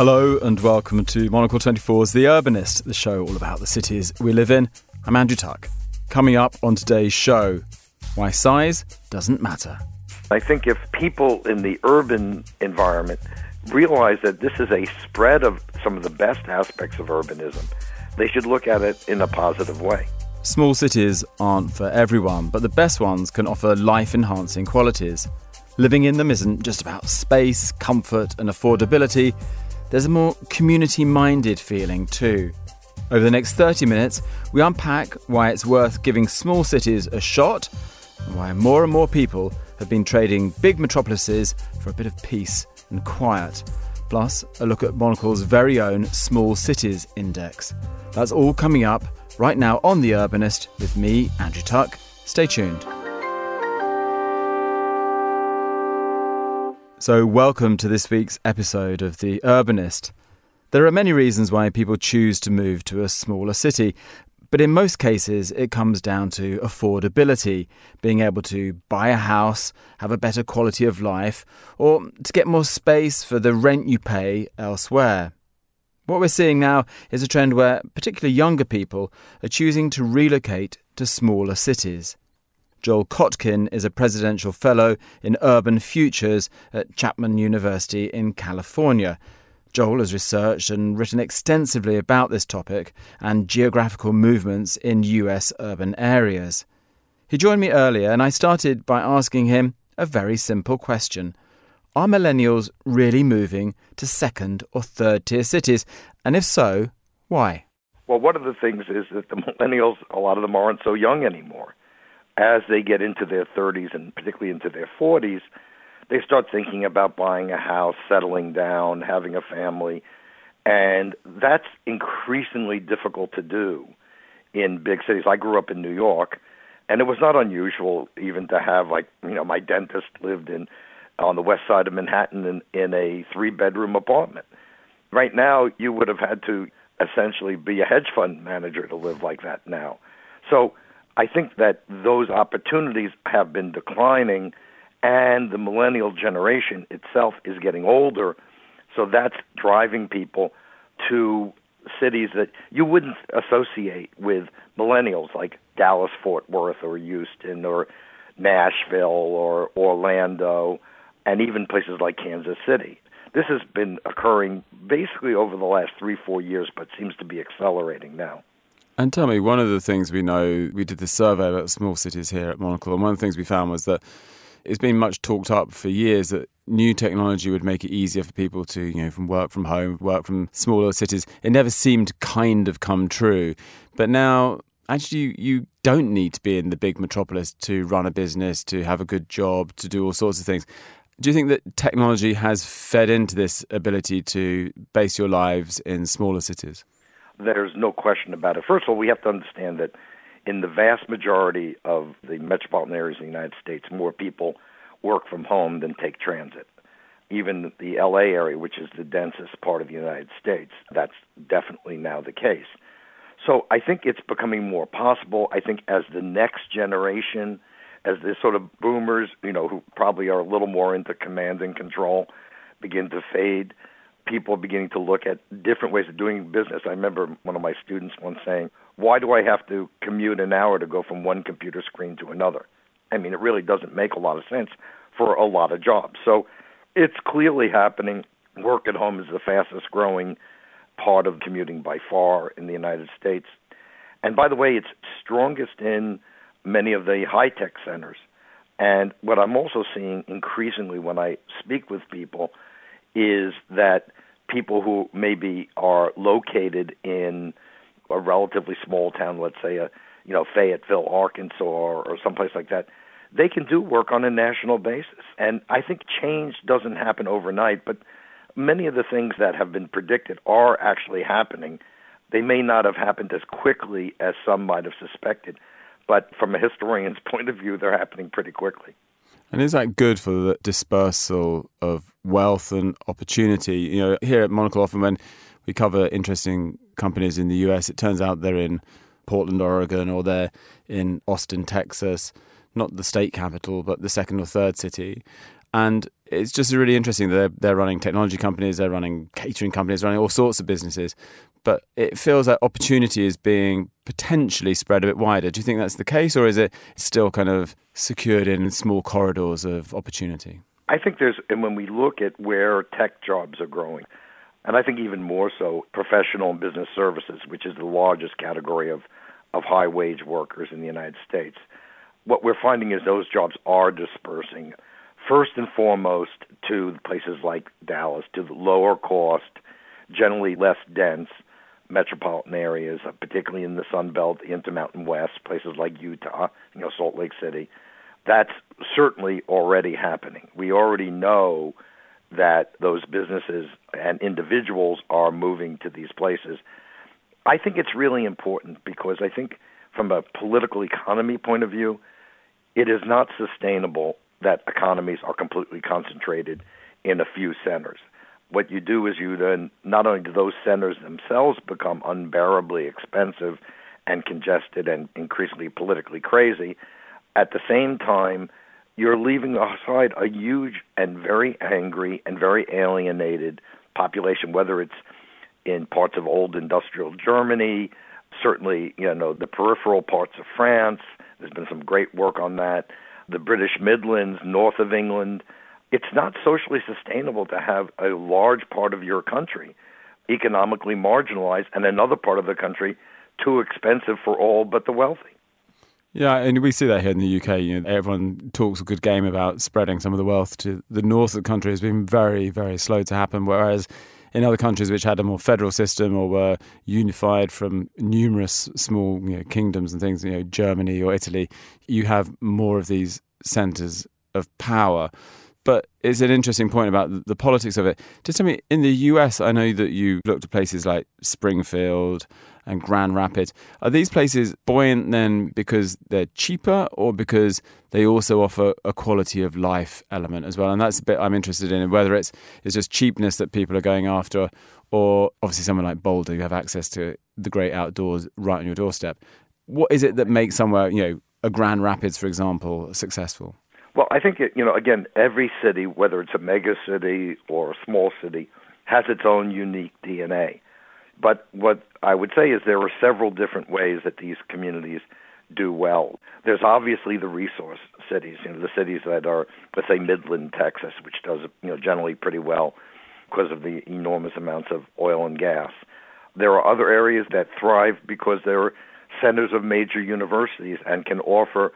Hello and welcome to Monocle 24's The Urbanist, the show all about the cities we live in. I'm Andrew Tuck. Coming up on today's show, why size doesn't matter. I think if people in the urban environment realize that this is a spread of some of the best aspects of urbanism, they should look at it in a positive way. Small cities aren't for everyone, but the best ones can offer life enhancing qualities. Living in them isn't just about space, comfort, and affordability, there's a more community minded feeling too. Over the next 30 minutes, we unpack why it's worth giving small cities a shot and why more and more people have been trading big metropolises for a bit of peace and quiet. Plus, a look at Monocle's very own Small Cities Index. That's all coming up right now on The Urbanist with me, Andrew Tuck. Stay tuned. So, welcome to this week's episode of The Urbanist. There are many reasons why people choose to move to a smaller city, but in most cases, it comes down to affordability, being able to buy a house, have a better quality of life, or to get more space for the rent you pay elsewhere. What we're seeing now is a trend where particularly younger people are choosing to relocate to smaller cities. Joel Kotkin is a presidential fellow in urban futures at Chapman University in California. Joel has researched and written extensively about this topic and geographical movements in US urban areas. He joined me earlier, and I started by asking him a very simple question Are millennials really moving to second or third tier cities? And if so, why? Well, one of the things is that the millennials, a lot of them aren't so young anymore as they get into their 30s and particularly into their 40s, they start thinking about buying a house, settling down, having a family, and that's increasingly difficult to do in big cities. I grew up in New York, and it was not unusual even to have like you know my dentist lived in on the west side of Manhattan in, in a three bedroom apartment. Right now, you would have had to essentially be a hedge fund manager to live like that now. So I think that those opportunities have been declining, and the millennial generation itself is getting older. So that's driving people to cities that you wouldn't associate with millennials, like Dallas, Fort Worth, or Houston, or Nashville, or Orlando, and even places like Kansas City. This has been occurring basically over the last three, four years, but seems to be accelerating now. And tell me, one of the things we know, we did this survey about small cities here at Monocle, and one of the things we found was that it's been much talked up for years that new technology would make it easier for people to, you know, from work from home, work from smaller cities. It never seemed kind of come true. But now, actually, you, you don't need to be in the big metropolis to run a business, to have a good job, to do all sorts of things. Do you think that technology has fed into this ability to base your lives in smaller cities? There's no question about it. First of all, we have to understand that in the vast majority of the metropolitan areas in the United States, more people work from home than take transit. Even the LA area, which is the densest part of the United States, that's definitely now the case. So I think it's becoming more possible. I think as the next generation, as the sort of boomers, you know, who probably are a little more into command and control, begin to fade, people beginning to look at different ways of doing business. I remember one of my students once saying, Why do I have to commute an hour to go from one computer screen to another? I mean, it really doesn't make a lot of sense for a lot of jobs. So it's clearly happening. Work at home is the fastest growing part of commuting by far in the United States. And by the way, it's strongest in many of the high tech centers. And what I'm also seeing increasingly when I speak with people is that people who maybe are located in a relatively small town, let's say a you know Fayetteville, Arkansas, or, or someplace like that, they can do work on a national basis. And I think change doesn't happen overnight, but many of the things that have been predicted are actually happening. They may not have happened as quickly as some might have suspected, but from a historian's point of view, they're happening pretty quickly. And is that good for the dispersal of wealth and opportunity? You know, here at Monocle, often when we cover interesting companies in the US, it turns out they're in Portland, Oregon, or they're in Austin, Texas, not the state capital, but the second or third city. And it's just really interesting that they're, they're running technology companies, they're running catering companies, running all sorts of businesses. But it feels like opportunity is being potentially spread a bit wider. Do you think that's the case, or is it still kind of secured in small corridors of opportunity? I think there's, and when we look at where tech jobs are growing, and I think even more so professional and business services, which is the largest category of, of high wage workers in the United States, what we're finding is those jobs are dispersing first and foremost to places like Dallas, to the lower cost, generally less dense metropolitan areas, uh, particularly in the Sun Belt, the Intermountain West, places like Utah, you know, Salt Lake City. That's certainly already happening. We already know that those businesses and individuals are moving to these places. I think it's really important because I think from a political economy point of view, it is not sustainable that economies are completely concentrated in a few centers. What you do is you then not only do those centers themselves become unbearably expensive and congested and increasingly politically crazy, at the same time, you're leaving aside a huge and very angry and very alienated population, whether it's in parts of old industrial Germany, certainly, you know, the peripheral parts of France. There's been some great work on that the British Midlands, north of England. It's not socially sustainable to have a large part of your country economically marginalized and another part of the country too expensive for all but the wealthy. Yeah, and we see that here in the UK. You know, everyone talks a good game about spreading some of the wealth to the north of the country has been very, very slow to happen. Whereas in other countries which had a more federal system or were unified from numerous small you know, kingdoms and things, you know, Germany or Italy, you have more of these centres of power. But it's an interesting point about the politics of it. Just tell me, in the US, I know that you looked at places like Springfield and Grand Rapids. Are these places buoyant then because they're cheaper or because they also offer a quality of life element as well? And that's a bit I'm interested in, whether it's, it's just cheapness that people are going after or obviously someone like Boulder, you have access to the great outdoors right on your doorstep. What is it that makes somewhere, you know, a Grand Rapids, for example, successful? Well, I think it, you know, again, every city, whether it's a mega city or a small city, has its own unique DNA. But what I would say is there are several different ways that these communities do well. There's obviously the resource cities, you know, the cities that are, let's say, Midland, Texas, which does, you know, generally pretty well because of the enormous amounts of oil and gas. There are other areas that thrive because they're centers of major universities and can offer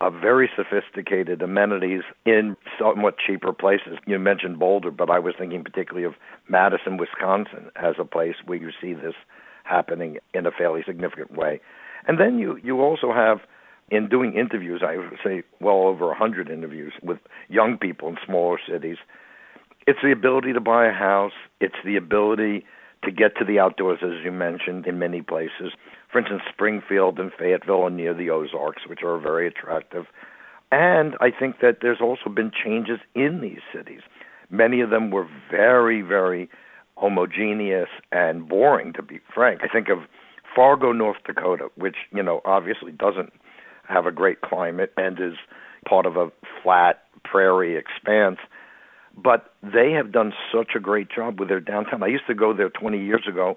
uh, very sophisticated amenities in somewhat cheaper places. You mentioned Boulder, but I was thinking particularly of Madison, Wisconsin, as a place where you see this happening in a fairly significant way. And then you you also have in doing interviews, I would say well over a hundred interviews with young people in smaller cities. It's the ability to buy a house. It's the ability to get to the outdoors, as you mentioned, in many places. For instance, Springfield and Fayetteville are near the Ozarks, which are very attractive. And I think that there's also been changes in these cities. Many of them were very, very homogeneous and boring, to be frank. I think of Fargo, North Dakota, which, you know, obviously doesn't have a great climate and is part of a flat prairie expanse but they have done such a great job with their downtown. I used to go there 20 years ago,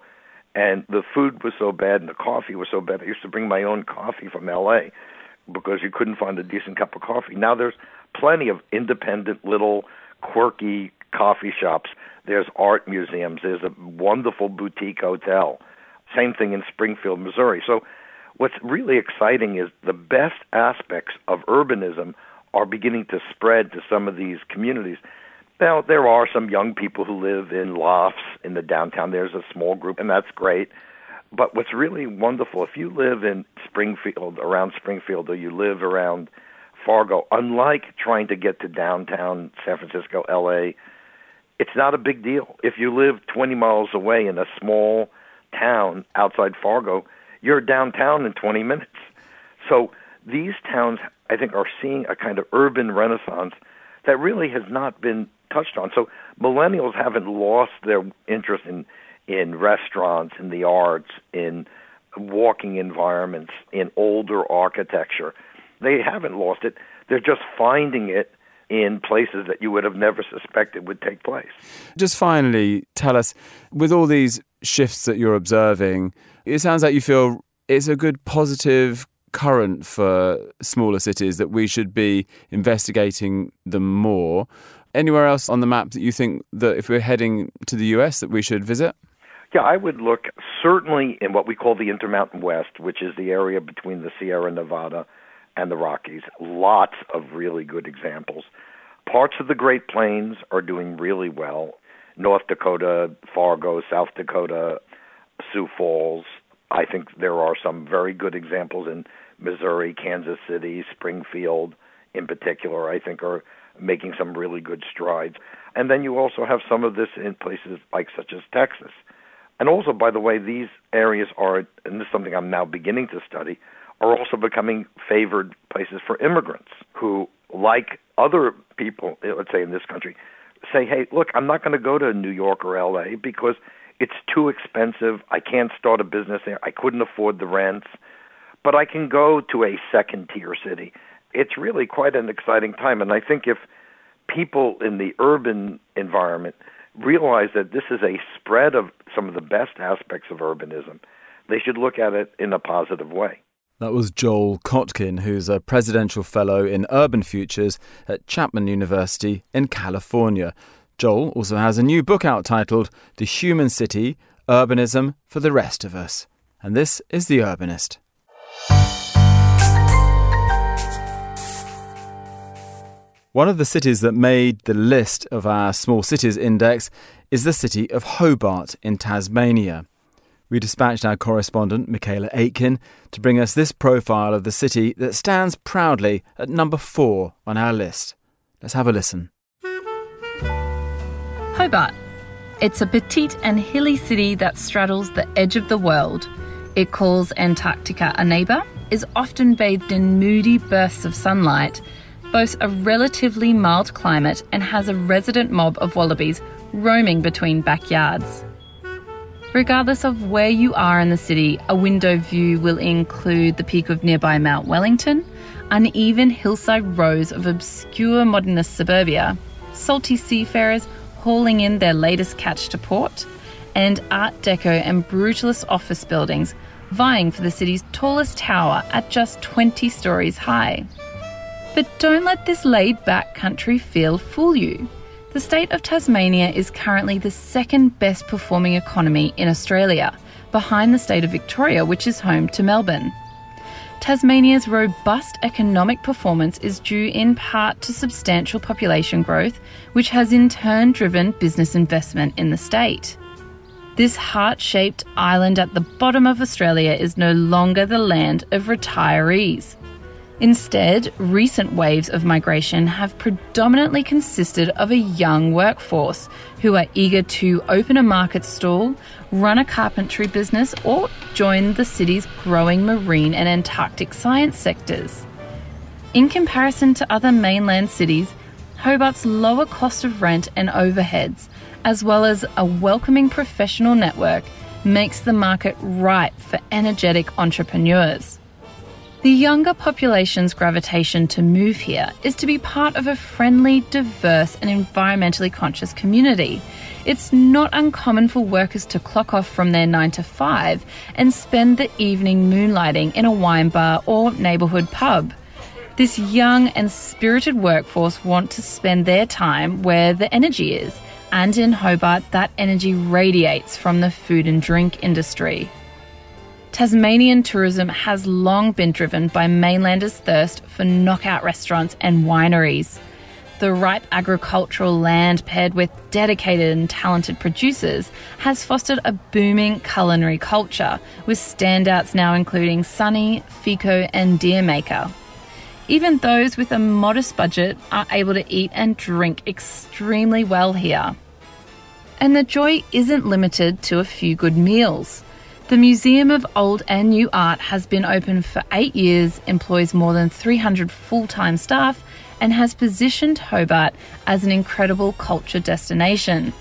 and the food was so bad and the coffee was so bad. I used to bring my own coffee from L.A. because you couldn't find a decent cup of coffee. Now there's plenty of independent little quirky coffee shops. There's art museums. There's a wonderful boutique hotel. Same thing in Springfield, Missouri. So what's really exciting is the best aspects of urbanism are beginning to spread to some of these communities now, there are some young people who live in lofts in the downtown. There's a small group, and that's great. But what's really wonderful, if you live in Springfield, around Springfield, or you live around Fargo, unlike trying to get to downtown San Francisco, LA, it's not a big deal. If you live 20 miles away in a small town outside Fargo, you're downtown in 20 minutes. So these towns, I think, are seeing a kind of urban renaissance that really has not been touched on. So millennials haven't lost their interest in in restaurants, in the arts, in walking environments, in older architecture. They haven't lost it. They're just finding it in places that you would have never suspected would take place. Just finally, tell us with all these shifts that you're observing, it sounds like you feel it's a good positive current for smaller cities that we should be investigating them more. Anywhere else on the map that you think that if we're heading to the US that we should visit? Yeah, I would look certainly in what we call the Intermountain West, which is the area between the Sierra Nevada and the Rockies. Lots of really good examples. Parts of the Great Plains are doing really well. North Dakota, Fargo, South Dakota, Sioux Falls. I think there are some very good examples in Missouri, Kansas City, Springfield in particular, I think are making some really good strides. And then you also have some of this in places like such as Texas. And also, by the way, these areas are, and this is something I'm now beginning to study, are also becoming favored places for immigrants who, like other people, let's say in this country, say, hey, look, I'm not going to go to New York or LA because it's too expensive. I can't start a business there. I couldn't afford the rents, but I can go to a second tier city. It's really quite an exciting time. And I think if people in the urban environment realize that this is a spread of some of the best aspects of urbanism, they should look at it in a positive way. That was Joel Kotkin, who's a presidential fellow in urban futures at Chapman University in California. Joel also has a new book out titled The Human City Urbanism for the Rest of Us. And this is The Urbanist. One of the cities that made the list of our Small Cities Index is the city of Hobart in Tasmania we dispatched our correspondent, Michaela Aitken, to bring us this profile of the city that stands proudly at number four on our list. Let's have a listen. Hobart. It's a petite and hilly city that straddles the edge of the world. It calls Antarctica a neighbour, is often bathed in moody bursts of sunlight, boasts a relatively mild climate, and has a resident mob of wallabies roaming between backyards. Regardless of where you are in the city, a window view will include the peak of nearby Mount Wellington, uneven hillside rows of obscure modernist suburbia, salty seafarers hauling in their latest catch to port, and Art Deco and brutalist office buildings vying for the city's tallest tower at just 20 stories high. But don't let this laid back country feel fool you. The state of Tasmania is currently the second best performing economy in Australia, behind the state of Victoria, which is home to Melbourne. Tasmania's robust economic performance is due in part to substantial population growth, which has in turn driven business investment in the state. This heart shaped island at the bottom of Australia is no longer the land of retirees. Instead, recent waves of migration have predominantly consisted of a young workforce who are eager to open a market stall, run a carpentry business, or join the city's growing marine and Antarctic science sectors. In comparison to other mainland cities, Hobart's lower cost of rent and overheads, as well as a welcoming professional network, makes the market ripe for energetic entrepreneurs. The younger population's gravitation to move here is to be part of a friendly, diverse, and environmentally conscious community. It's not uncommon for workers to clock off from their 9 to 5 and spend the evening moonlighting in a wine bar or neighbourhood pub. This young and spirited workforce want to spend their time where the energy is, and in Hobart, that energy radiates from the food and drink industry. Tasmanian tourism has long been driven by mainlanders' thirst for knockout restaurants and wineries. The ripe agricultural land paired with dedicated and talented producers has fostered a booming culinary culture, with standouts now including Sonny, Fico, and Dier Makr. Even those with a modest budget are able to eat and drink extremely well here. And the joy isn't limited to a few good meals. The Museum of Old and New Art has been open for eight years, employs more than 300 full time staff, and has positioned Hobart as an incredible culture destination.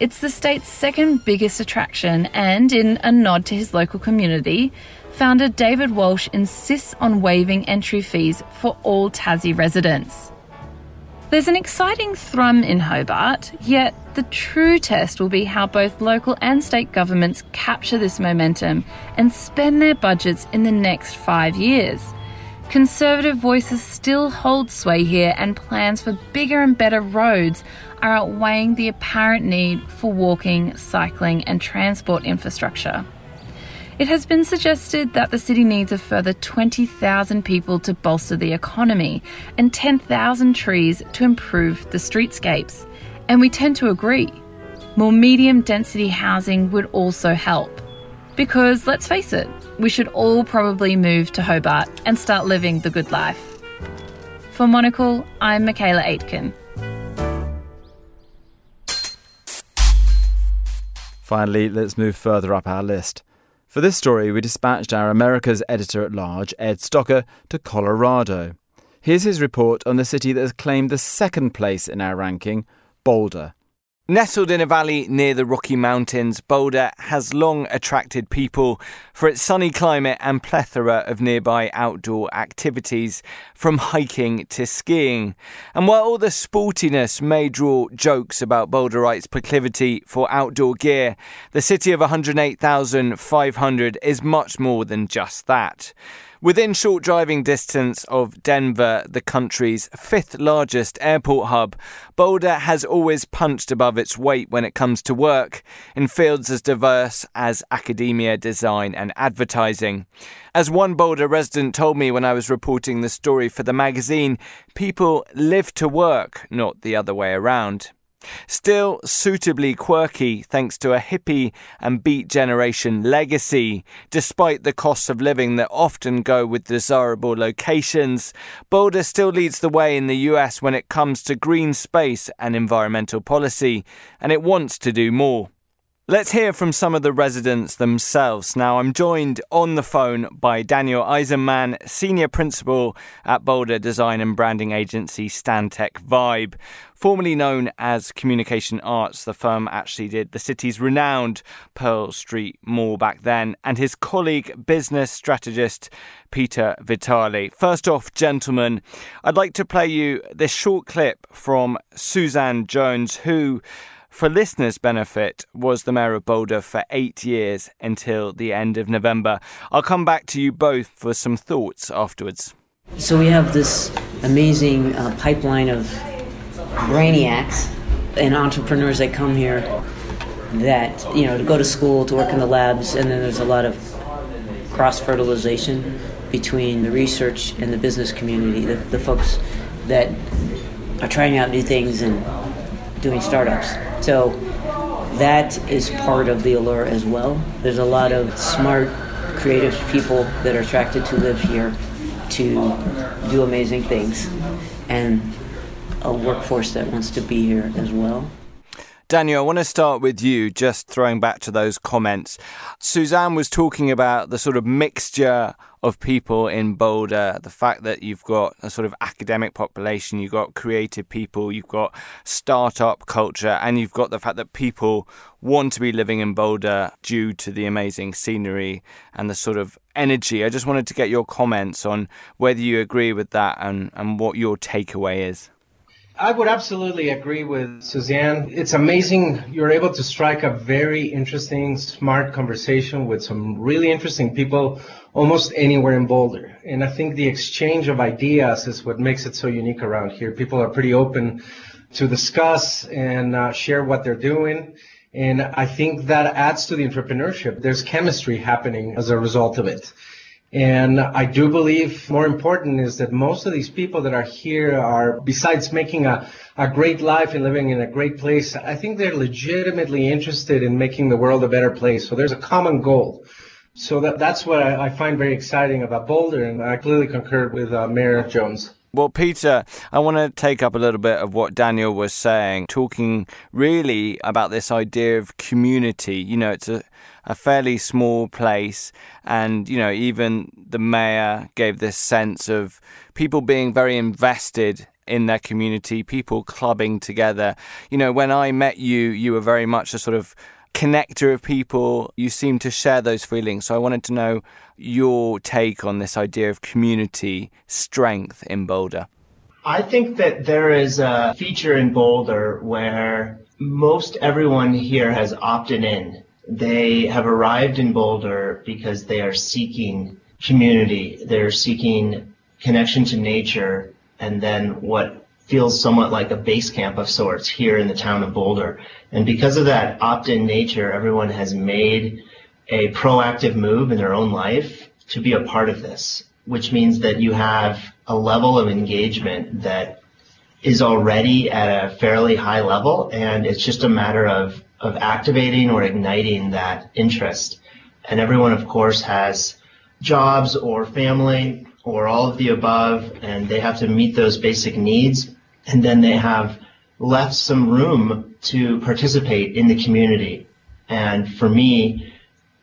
It's the state's second biggest attraction, and in a nod to his local community, founder David Walsh insists on waiving entry fees for all Tassie residents. There's an exciting thrum in Hobart, yet the true test will be how both local and state governments capture this momentum and spend their budgets in the next five years. Conservative voices still hold sway here, and plans for bigger and better roads are outweighing the apparent need for walking, cycling, and transport infrastructure. It has been suggested that the city needs a further 20,000 people to bolster the economy and 10,000 trees to improve the streetscapes. And we tend to agree. More medium density housing would also help. Because let's face it, we should all probably move to Hobart and start living the good life. For Monocle, I'm Michaela Aitken. Finally, let's move further up our list. For this story, we dispatched our America's editor at large, Ed Stocker, to Colorado. Here's his report on the city that has claimed the second place in our ranking, Boulder. Nestled in a valley near the Rocky Mountains, Boulder has long attracted people for its sunny climate and plethora of nearby outdoor activities, from hiking to skiing. And while all the sportiness may draw jokes about Boulderites' proclivity for outdoor gear, the city of 108,500 is much more than just that. Within short driving distance of Denver, the country's fifth largest airport hub, Boulder has always punched above its weight when it comes to work in fields as diverse as academia, design, and advertising. As one Boulder resident told me when I was reporting the story for the magazine, people live to work, not the other way around. Still suitably quirky thanks to a hippie and beat generation legacy. Despite the costs of living that often go with desirable locations, Boulder still leads the way in the US when it comes to green space and environmental policy, and it wants to do more. Let's hear from some of the residents themselves. Now, I'm joined on the phone by Daniel Aizenman, Senior Principal at Boulder Design and Branding Agency Stantec Vibe. Formerly known as Communication Arts, the firm actually did the city's renowned Pearl Street Mall back then, and his colleague, business strategist Peter Vitali. First off, gentlemen, I'd like to play you this short clip from Suzanne Jones, who for listeners' benefit, was the Mayor of Boulder for eight years until the end of November. I'll come back to you both for some thoughts afterwards. So we have this amazing uh, pipeline of brainiacs and entrepreneurs that come here that, you know, to go to school, to work in the labs, and then there's a lot of cross fertilization between the research and the business community, the, the folks that are trying out new things and doing startups. So that is part of the allure as well. There's a lot of smart, creative people that are attracted to live here to do amazing things, and a workforce that wants to be here as well. Daniel, I want to start with you, just throwing back to those comments. Suzanne was talking about the sort of mixture of people in Boulder, the fact that you've got a sort of academic population, you've got creative people, you've got startup culture, and you've got the fact that people want to be living in Boulder due to the amazing scenery and the sort of energy. I just wanted to get your comments on whether you agree with that and, and what your takeaway is. I would absolutely agree with Suzanne. It's amazing you're able to strike a very interesting, smart conversation with some really interesting people almost anywhere in Boulder. And I think the exchange of ideas is what makes it so unique around here. People are pretty open to discuss and uh, share what they're doing. And I think that adds to the entrepreneurship. There's chemistry happening as a result of it. And I do believe more important is that most of these people that are here are, besides making a, a great life and living in a great place, I think they're legitimately interested in making the world a better place. So there's a common goal. So that, that's what I, I find very exciting about Boulder, and I clearly concur with uh, Mayor Jones. Well, Peter, I want to take up a little bit of what Daniel was saying, talking really about this idea of community. You know, it's a, a fairly small place, and, you know, even the mayor gave this sense of people being very invested in their community, people clubbing together. You know, when I met you, you were very much a sort of connector of people. You seem to share those feelings. So I wanted to know your take on this idea of community strength in Boulder. I think that there is a feature in Boulder where most everyone here has opted in. They have arrived in Boulder because they are seeking community. They're seeking connection to nature and then what feels somewhat like a base camp of sorts here in the town of Boulder. And because of that opt-in nature, everyone has made a proactive move in their own life to be a part of this, which means that you have a level of engagement that is already at a fairly high level, and it's just a matter of, of activating or igniting that interest. And everyone, of course, has jobs or family or all of the above, and they have to meet those basic needs, and then they have left some room to participate in the community. And for me,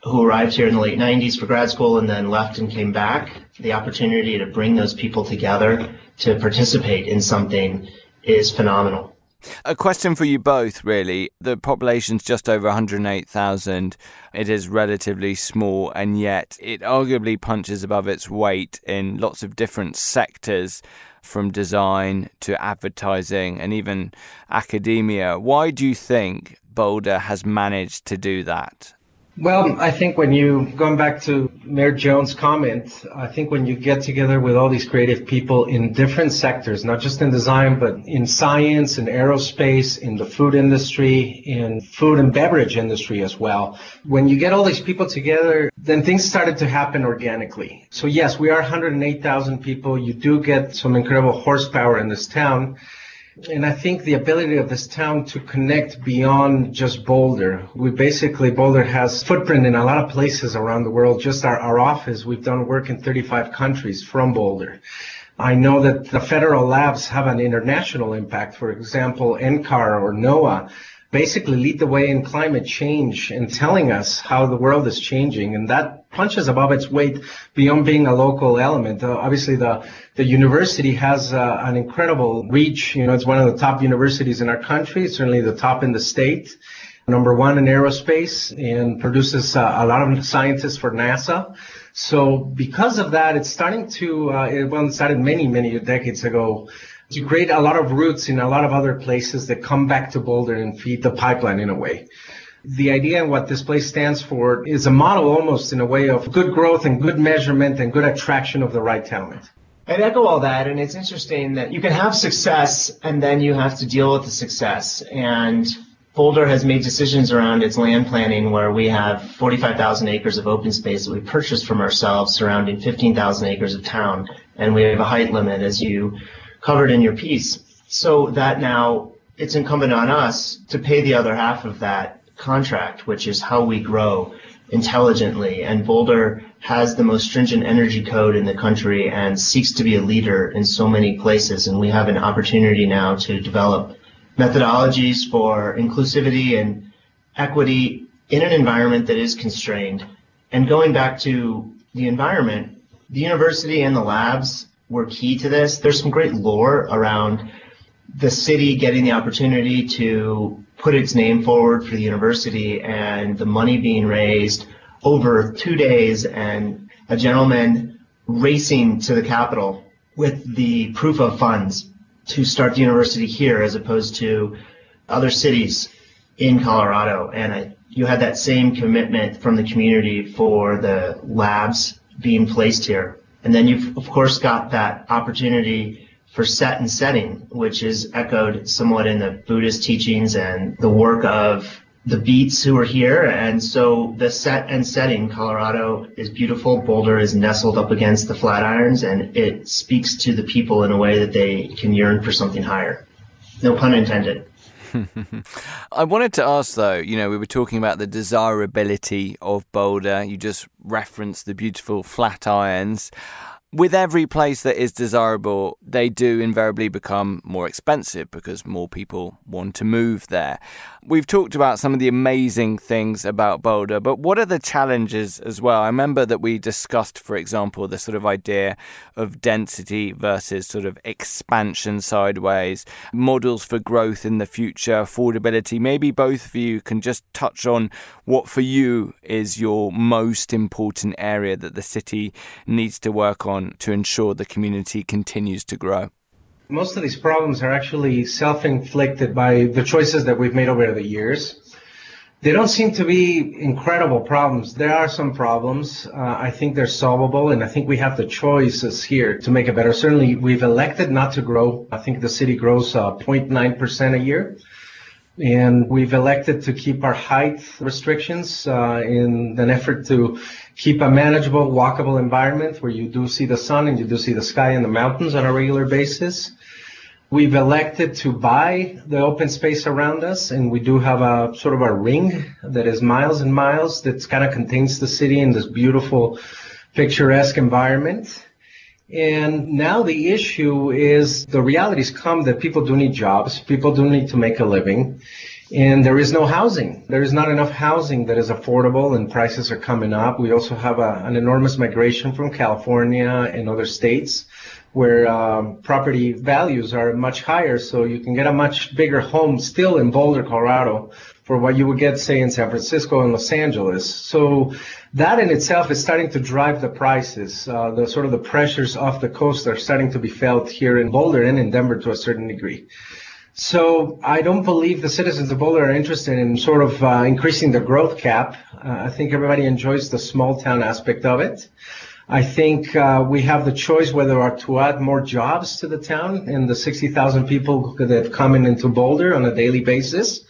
who arrived here in the late 90s for grad school and then left and came back, the opportunity to bring those people together to participate in something is phenomenal. A question for you both, really. The population's just over 108,000. It is relatively small, and yet it arguably punches above its weight in lots of different sectors, from design to advertising and even academia. Why do you think Boulder has managed to do that? Well, I think when you, going back to Mayor Jones' comment, I think when you get together with all these creative people in different sectors, not just in design, but in science, in aerospace, in the food industry, in food and beverage industry as well, when you get all these people together, then things started to happen organically. So yes, we are 108,000 people. You do get some incredible horsepower in this town and I think the ability of this town to connect beyond just Boulder. We basically, Boulder has footprint in a lot of places around the world. Just our, our office, we've done work in 35 countries from Boulder. I know that the federal labs have an international impact. For example, NCAR or NOAA basically lead the way in climate change and telling us how the world is changing. And that punches above its weight beyond being a local element. Uh, obviously, the, the university has uh, an incredible reach. You know, it's one of the top universities in our country, certainly the top in the state. Number one in aerospace and produces uh, a lot of scientists for NASA. So because of that, it's starting to, uh, it, well, it started many, many decades ago to create a lot of roots in a lot of other places that come back to Boulder and feed the pipeline in a way. The idea and what this place stands for is a model almost in a way of good growth and good measurement and good attraction of the right talent. I'd echo all that, and it's interesting that you can have success and then you have to deal with the success. And Boulder has made decisions around its land planning where we have 45,000 acres of open space that we purchased from ourselves surrounding 15,000 acres of town. And we have a height limit, as you covered in your piece. So that now it's incumbent on us to pay the other half of that contract, which is how we grow intelligently. And Boulder has the most stringent energy code in the country and seeks to be a leader in so many places. And we have an opportunity now to develop methodologies for inclusivity and equity in an environment that is constrained. And going back to the environment, the university and the labs were key to this. There's some great lore around the city getting the opportunity to put its name forward for the university and the money being raised over two days and a gentleman racing to the capital with the proof of funds to start the university here as opposed to other cities in Colorado. And I, you had that same commitment from the community for the labs being placed here. And then you've, of course, got that opportunity for set and setting, which is echoed somewhat in the Buddhist teachings and the work of the beats who are here. And so the set and setting, Colorado is beautiful. Boulder is nestled up against the Flatirons and it speaks to the people in a way that they can yearn for something higher. No pun intended. I wanted to ask though, you know, we were talking about the desirability of Boulder. You just referenced the beautiful Flatirons. with every place that is desirable, they do invariably become more expensive because more people want to move there. We've talked about some of the amazing things about Boulder, but what are the challenges as well? I remember that we discussed, for example, the sort of idea of density versus sort of expansion sideways, models for growth in the future, affordability. Maybe both of you can just touch on what for you is your most important area that the city needs to work on to ensure the community continues to grow? Most of these problems are actually self inflicted by the choices that we've made over the years. They don't seem to be incredible problems. There are some problems. Uh, I think they're solvable, and I think we have the choices here to make it better. Certainly, we've elected not to grow. I think the city grows uh, 0.9% a year. And we've elected to keep our height restrictions uh, in an effort to keep a manageable, walkable environment where you do see the sun and you do see the sky and the mountains on a regular basis. We've elected to buy the open space around us, and we do have a sort of a ring that is miles and miles that kind of contains the city in this beautiful, picturesque environment. And now the issue is the realities come that people do need jobs, people do need to make a living, and there is no housing. There is not enough housing that is affordable, and prices are coming up. We also have a, an enormous migration from California and other states where um, property values are much higher, so you can get a much bigger home still in Boulder, Colorado, for what you would get, say, in San Francisco and Los Angeles. So that in itself is starting to drive the prices. Uh, the sort of the pressures off the coast are starting to be felt here in Boulder and in Denver to a certain degree. So I don't believe the citizens of Boulder are interested in sort of uh, increasing the growth cap. Uh, I think everybody enjoys the small town aspect of it. I think uh, we have the choice whether or to add more jobs to the town and the 60,000 people that come in into Boulder on a daily basis.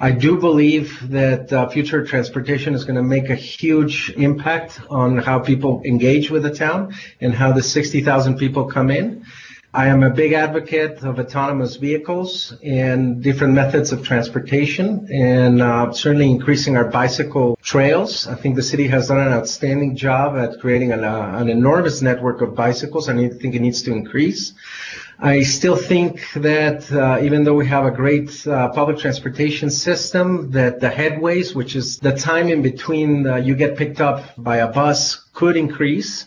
I do believe that uh, future transportation is going to make a huge impact on how people engage with the town and how the 60,000 people come in. I am a big advocate of autonomous vehicles and different methods of transportation and uh, certainly increasing our bicycle trails. I think the city has done an outstanding job at creating an, uh, an enormous network of bicycles. I think it needs to increase. I still think that uh, even though we have a great uh, public transportation system, that the headways, which is the time in between uh, you get picked up by a bus, could increase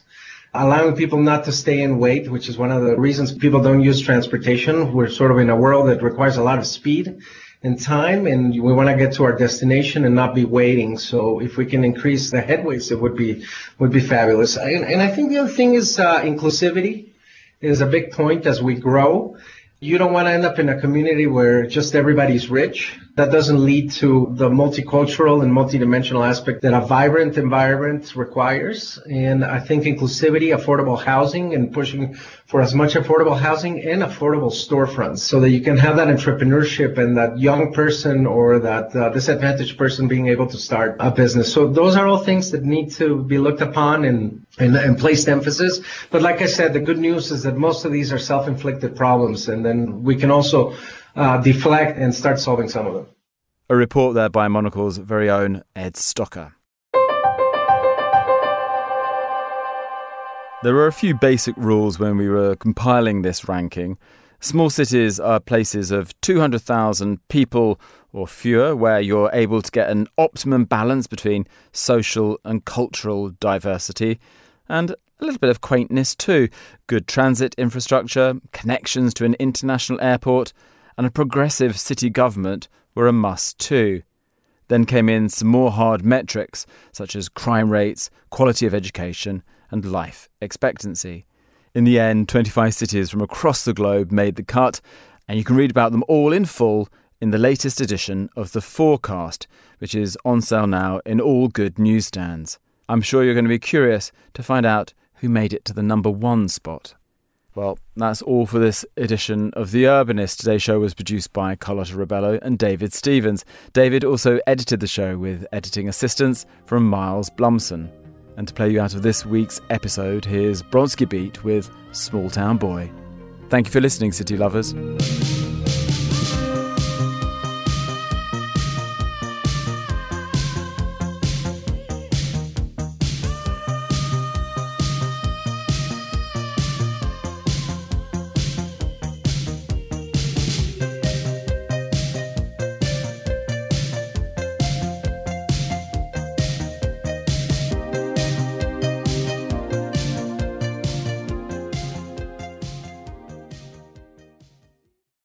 allowing people not to stay and wait, which is one of the reasons people don't use transportation. We're sort of in a world that requires a lot of speed and time, and we want to get to our destination and not be waiting. So if we can increase the headways, it would be would be fabulous. And, and I think the other thing is uh, inclusivity is a big point as we grow. You don't want to end up in a community where just everybody's rich that doesn't lead to the multicultural and multidimensional aspect that a vibrant environment requires. And I think inclusivity, affordable housing, and pushing for as much affordable housing and affordable storefronts so that you can have that entrepreneurship and that young person or that uh, disadvantaged person being able to start a business. So those are all things that need to be looked upon and, and, and placed emphasis. But like I said, the good news is that most of these are self-inflicted problems. And then we can also uh, deflect and start solving some of them. A report there by Monocle's very own Ed Stocker. There were a few basic rules when we were compiling this ranking. Small cities are places of 200,000 people or fewer where you're able to get an optimum balance between social and cultural diversity and a little bit of quaintness too. Good transit infrastructure, connections to an international airport, and a progressive city government were a must too. Then came in some more hard metrics, such as crime rates, quality of education, and life expectancy. In the end, 25 cities from across the globe made the cut, and you can read about them all in full in the latest edition of The Forecast, which is on sale now in all good newsstands. I'm sure you're going to be curious to find out who made it to the number one spot. Well, that's all for this edition of The Urbanist. Today's show was produced by Carlota Rebelo and David Stevens. David also edited the show with editing assistance from Miles Blumson. And to play you out of this week's episode, here's Bronski Beat with Smalltown Boy. Thank you for listening, City Lovers.